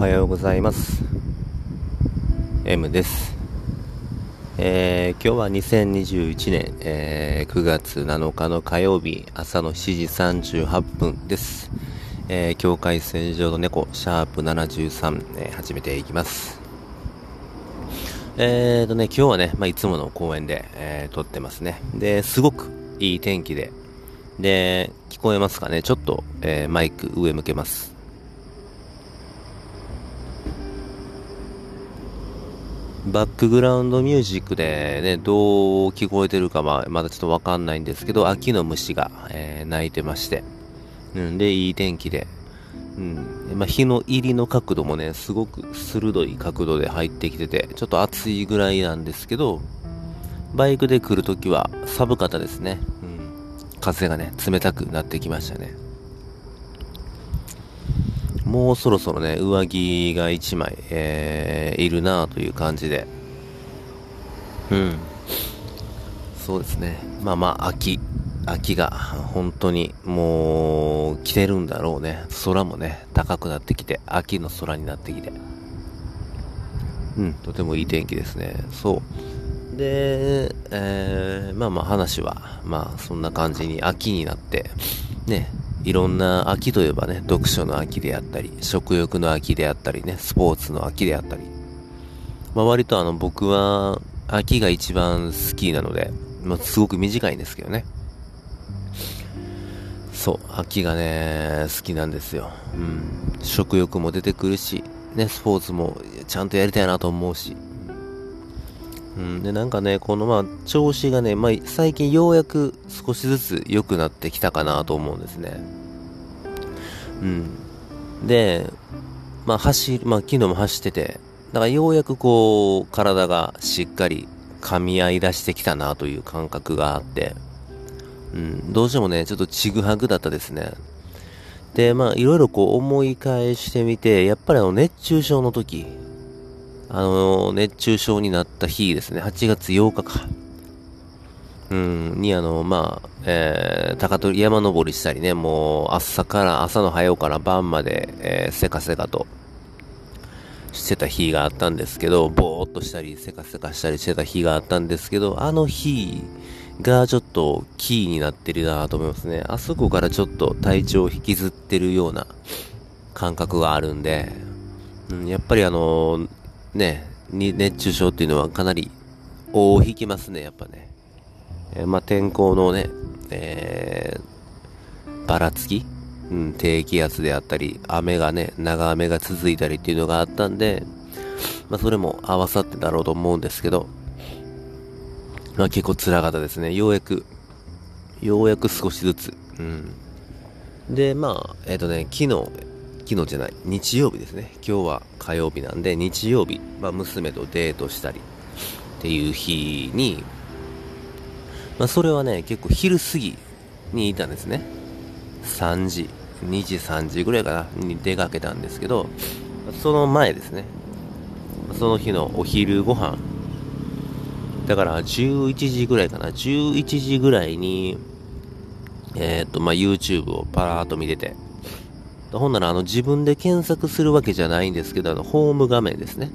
はようございます。M です。えー、今日は2021年、えー、9月7日の火曜日朝の7時38分です、えー、境界線上の猫シャープ73、えー、始めていきます。えーとね今日はね、まあ、いつもの公園で、えー、撮ってますね。ですごくいい天気で。で聞こえますかね？ちょっと、えー、マイク上向けます。バックグラウンドミュージックでね、どう聞こえてるかはまだちょっとわかんないんですけど、秋の虫が、えー、鳴いてまして、うん、で、いい天気で、うん、まあ、日の入りの角度もね、すごく鋭い角度で入ってきてて、ちょっと暑いぐらいなんですけど、バイクで来るときは寒かったですね。うん、風がね、冷たくなってきましたね。もうそろそろね、上着が1枚、えー、いるなという感じで。うん。そうですね。まあまあ、秋。秋が本当にもう来てるんだろうね。空もね、高くなってきて、秋の空になってきて。うん、とてもいい天気ですね。そう。で、えー、まあまあ話は、まあそんな感じに秋になって、ね、いろんな秋といえばね、読書の秋であったり、食欲の秋であったりね、スポーツの秋であったり。まあ、割とあの僕は秋が一番好きなので、まあ、すごく短いんですけどね。そう、秋がね、好きなんですよ。うん。食欲も出てくるし、ね、スポーツもちゃんとやりたいなと思うし。うん、で、なんかね、このまあ、調子がね、まあ、最近ようやく少しずつ良くなってきたかなと思うんですね。うん。で、まあ、走る、まあ、昨日も走ってて、だからようやくこう、体がしっかり噛み合い出してきたなという感覚があって、うん、どうしてもね、ちょっとちぐはぐだったですね。で、まあ、いろいろこう思い返してみて、やっぱりあの、熱中症の時、あの、熱中症になった日ですね、8月8日か。うん、にあの、まあ、えー、高取山登りしたりね、もう朝から、朝の早うから晩まで、えー、せかせかとしてた日があったんですけど、ぼーっとしたり、せかせかしたりしてた日があったんですけど、あの日がちょっとキーになってるなと思いますね。あそこからちょっと体調を引きずってるような感覚があるんで、うん、やっぱりあのね、に熱中症っていうのはかなり大を引きますね、やっぱね。えー、まあ、天候のね、えー、ばらつき、うん、低気圧であったり、雨がね、長雨が続いたりっていうのがあったんで、まあ、それも合わさってだろうと思うんですけど、まあ、結構辛かったですね。ようやく、ようやく少しずつ。うん。で、まあ、えっ、ー、とね、昨日、昨日じゃない、日曜日ですね。今日は火曜日なんで、日曜日、まあ、娘とデートしたりっていう日に、まあ、それはね、結構昼過ぎにいたんですね。3時、2時、3時ぐらいかな、に出かけたんですけど、その前ですね。その日のお昼ご飯。だから11時ぐらいかな、11時ぐらいに、えっ、と、まあ、YouTube をパラーっと見てて、ほんならあの自分で検索するわけじゃないんですけど、あのホーム画面ですね。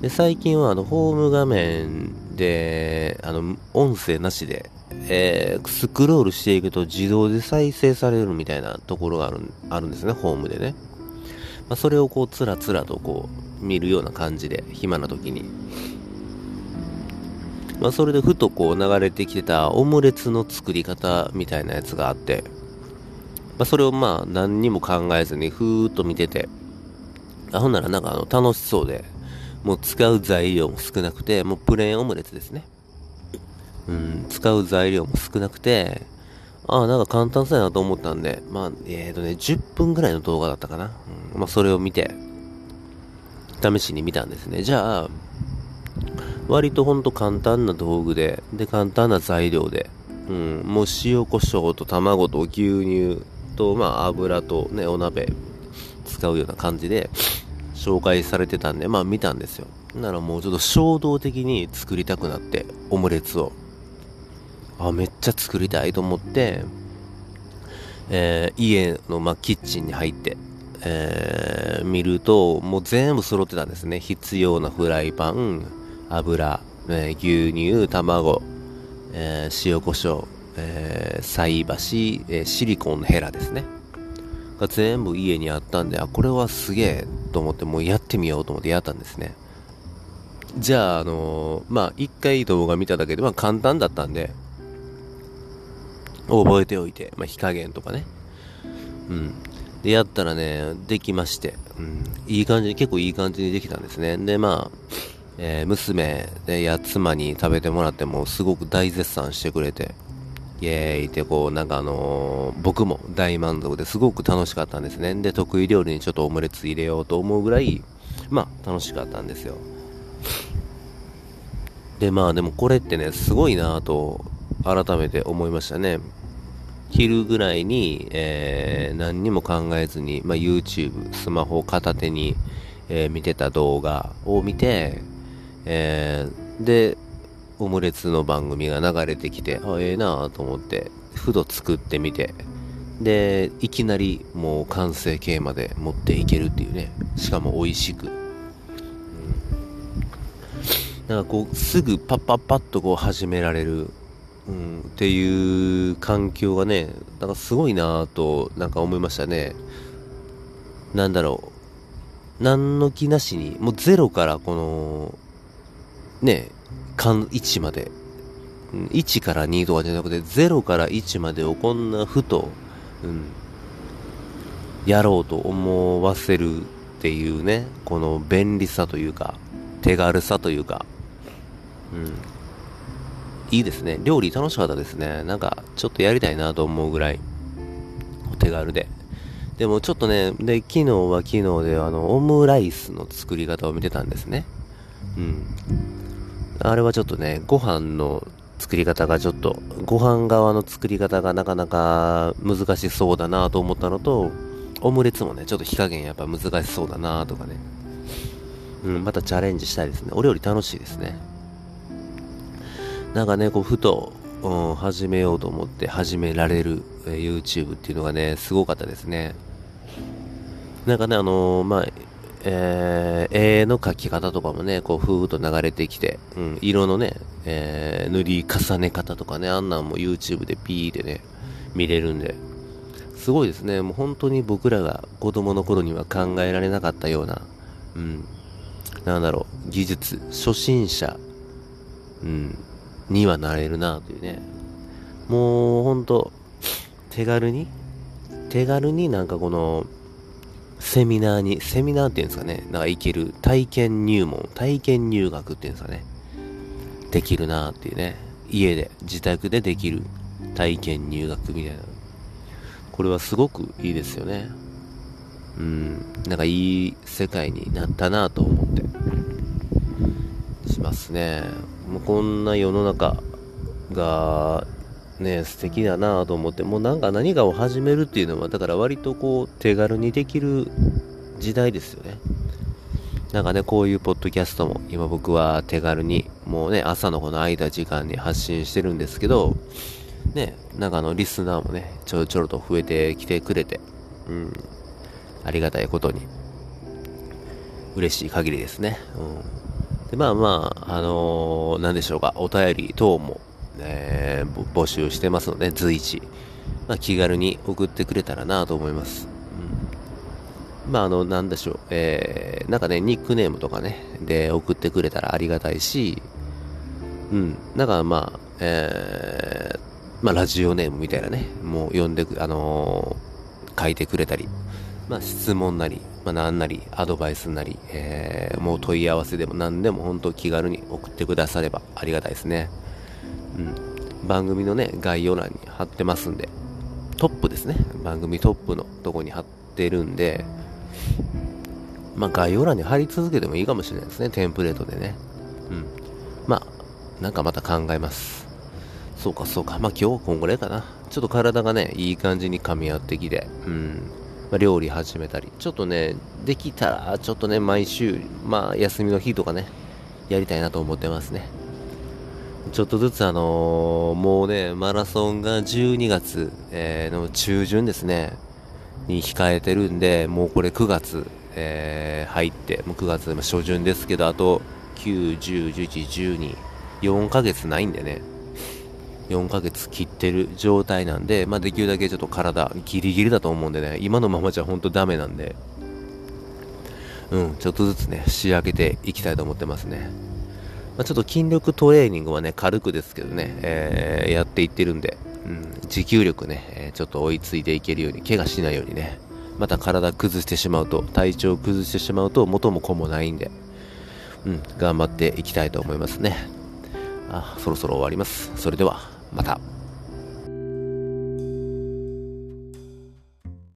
で最近はあのホーム画面で、あの、音声なしで、えー、スクロールしていくと自動で再生されるみたいなところがあるあるんですね、ホームでね。まあ、それをこう、つらつらとこう、見るような感じで、暇な時に。まあ、それでふとこう流れてきてたオムレツの作り方みたいなやつがあって、まあ、それをまあ何にも考えずにふーっと見てて、あ、ほんならなんかあの楽しそうで、もう使う材料も少なくて、もうプレーンオムレツですね。うん、使う材料も少なくて、ああ、なんか簡単そうやなと思ったんで、まあ、えっ、ー、とね、10分ぐらいの動画だったかな。うん、まあ、それを見て、試しに見たんですね。じゃあ、割とほんと簡単な道具で、で、簡単な材料で、うん、もう塩コショウと卵と牛乳と、まあ、油とね、お鍋使うような感じで、紹介されてたんで、まあ見たんですよ。ならもうちょっと衝動的に作りたくなって、オムレツを。あ、めっちゃ作りたいと思って、えー、家の、まあ、キッチンに入って、えー、見ると、もう全部揃ってたんですね。必要なフライパン、油、え、牛乳、卵、えー、塩コショウ、え、菜箸、えー、シリコンのヘラですね。が全部家にあったんで、あ、これはすげえと思ってもうやってみようと思ってやったんですね。じゃあ、あのー、まあ、一回動画見ただけで、まあ、簡単だったんで、覚えておいて、まあ、火加減とかね。うん。で、やったらね、できまして、うん、いい感じに、結構いい感じにできたんですね。で、まあ、えー、娘でや妻に食べてもらってもすごく大絶賛してくれて、イエーイってこう、なんかあのー、僕も大満足ですごく楽しかったんですね。で、得意料理にちょっとオムレツ入れようと思うぐらい、まあ、楽しかったんですよ。で、まあでもこれってね、すごいなぁと、改めて思いましたね。昼ぐらいに、えー、何にも考えずに、まあ、YouTube、スマホ片手に、えー、見てた動画を見て、えー、で、オムレツの番組が流れてきて、あ、ええー、なと思って、ふと作ってみて、で、いきなりもう完成形まで持っていけるっていうね。しかも美味しく。うん。なんかこう、すぐパッパッパッとこう始められる、うん、っていう環境がね、なんかすごいなぁと、なんか思いましたね。なんだろう。何の気なしに、もうゼロからこの、ね、間1まで、1から2とかじゃなくて、0から1までをこんなふと、うん、やろうと思わせるっていうね、この便利さというか、手軽さというか、うん、いいですね。料理楽しかったですね。なんか、ちょっとやりたいなと思うぐらい、お手軽で。でもちょっとね、で、昨日は昨日で、あの、オムライスの作り方を見てたんですね。うん。あれはちょっとね、ご飯の作り方がちょっと、ご飯側の作り方がなかなか難しそうだなと思ったのと、オムレツもね、ちょっと火加減やっぱ難しそうだなとかね。うん、またチャレンジしたいですね。お料理楽しいですね。なんかね、こう、ふと、うん、始めようと思って始められる、え、YouTube っていうのがね、すごかったですね。なんかね、あのー、まあ、えー、絵の描き方とかもね、こう、ふーっと流れてきて、うん、色のね、えー、塗り重ね方とかね、あんなんも YouTube でピーでね、見れるんで、すごいですね。もう本当に僕らが子供の頃には考えられなかったような、うん、なんだろう、技術、初心者、うん、にはなれるなというね。もう本当手軽に、手軽になんかこの、セミナーに、セミナーっていうんですかね、なんか行ける体験入門、体験入学っていうんですかね、できるなーっていうね、家で、自宅でできる体験入学みたいな。これはすごくいいですよね。うん、なんかいい世界になったなと思って、しますね。もうこんな世の中がね、素敵だなと思って、もうなんか何かを始めるっていうのは、だから割とこう、手軽にできる時代ですよね。なんかね、こういうポッドキャストも、今僕は手軽に、もうね、朝のこの空いた時間に発信してるんですけど、ね、なんかあの、リスナーもね、ちょろちょろと増えてきてくれて、うん、ありがたいことに、嬉しい限りですね。うん。で、まあまあ、あのー、なんでしょうか、お便り等も、えー、募集してますので、随時、まあ、気軽に送ってくれたらなと思います。うん、まあ、あの、なんでしょう、えー、なんかね、ニックネームとかね、で送ってくれたらありがたいし、うん、なんかまあ、えー、まあ、ラジオネームみたいなね、もう呼んでく、あのー、書いてくれたり、まあ、質問なり、まあ、なんなり、アドバイスなり、えー、もう問い合わせでも何でも本当気軽に送ってくださればありがたいですね。うん、番組のね、概要欄に貼ってますんで、トップですね。番組トップのとこに貼ってるんで、まあ概要欄に貼り続けてもいいかもしれないですね。テンプレートでね。うん。まあ、なんかまた考えます。そうかそうか。まあ今日はこんぐらいかな。ちょっと体がね、いい感じに噛み合ってきて、うん。まあ、料理始めたり、ちょっとね、できたら、ちょっとね、毎週、まあ休みの日とかね、やりたいなと思ってますね。ちょっとずつあのー、もうね、マラソンが12月、えー、の中旬ですね、に控えてるんで、もうこれ9月、えー、入って、もう9月初旬ですけど、あと9、10、11、12、4ヶ月ないんでね、4ヶ月切ってる状態なんで、まあ、できるだけちょっと体ギリギリだと思うんでね、今のままじゃほんとダメなんで、うん、ちょっとずつね、仕上げていきたいと思ってますね。まあ、ちょっと筋力トレーニングはね、軽くですけどね、えー、やっていってるんで、うん、持久力ね、え、ちょっと追いついていけるように、怪我しないようにね、また体崩してしまうと、体調崩してしまうと元も子もないんで、うん、頑張っていきたいと思いますね。あ、そろそろ終わります。それでは、また。